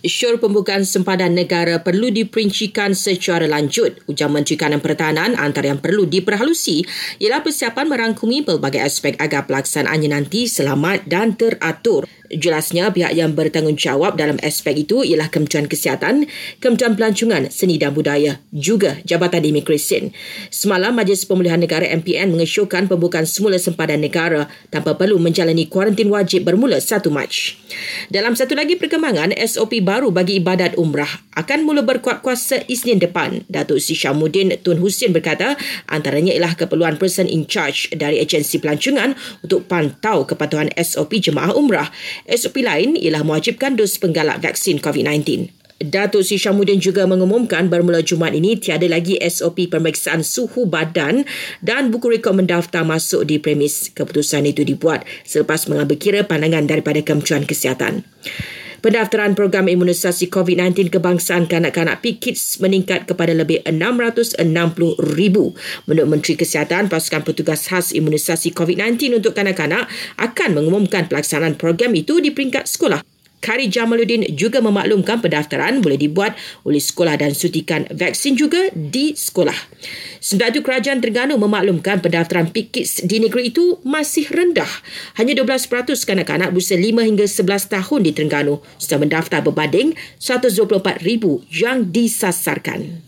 Syur pembukaan sempadan negara perlu diperincikan secara lanjut. Ujar Menteri Kanan Pertahanan antara yang perlu diperhalusi ialah persiapan merangkumi pelbagai aspek agar pelaksanaannya nanti selamat dan teratur. Jelasnya pihak yang bertanggungjawab dalam aspek itu ialah Kementerian Kesihatan, Kementerian Pelancongan, Seni dan Budaya, juga Jabatan Imigresen. Semalam Majlis Pemulihan Negara MPN mengesyorkan pembukaan semula sempadan negara tanpa perlu menjalani kuarantin wajib bermula 1 Mac. Dalam satu lagi perkembangan, SOP baru bagi ibadat umrah akan mula berkuat kuasa Isnin depan. Datuk Sri Syamuddin Tun Hussein berkata antaranya ialah keperluan person in charge dari agensi pelancongan untuk pantau kepatuhan SOP jemaah umrah. SOP lain ialah mewajibkan dos penggalak vaksin COVID-19. Datuk Sri Syamuddin juga mengumumkan bermula Jumaat ini tiada lagi SOP pemeriksaan suhu badan dan buku rekod mendaftar masuk di premis. Keputusan itu dibuat selepas mengambil kira pandangan daripada Kementerian Kesihatan. Pendaftaran program imunisasi COVID-19 kebangsaan kanak-kanak PKIDS meningkat kepada lebih 660 ribu. Menurut Menteri Kesihatan, pasukan petugas khas imunisasi COVID-19 untuk kanak-kanak akan mengumumkan pelaksanaan program itu di peringkat sekolah. Kari Jamaluddin juga memaklumkan pendaftaran boleh dibuat oleh sekolah dan sutikan vaksin juga di sekolah. Sementara itu, Kerajaan Terengganu memaklumkan pendaftaran PIKITS di negeri itu masih rendah. Hanya 12% kanak-kanak berusia 5 hingga 11 tahun di Terengganu sudah mendaftar berbanding 124,000 yang disasarkan.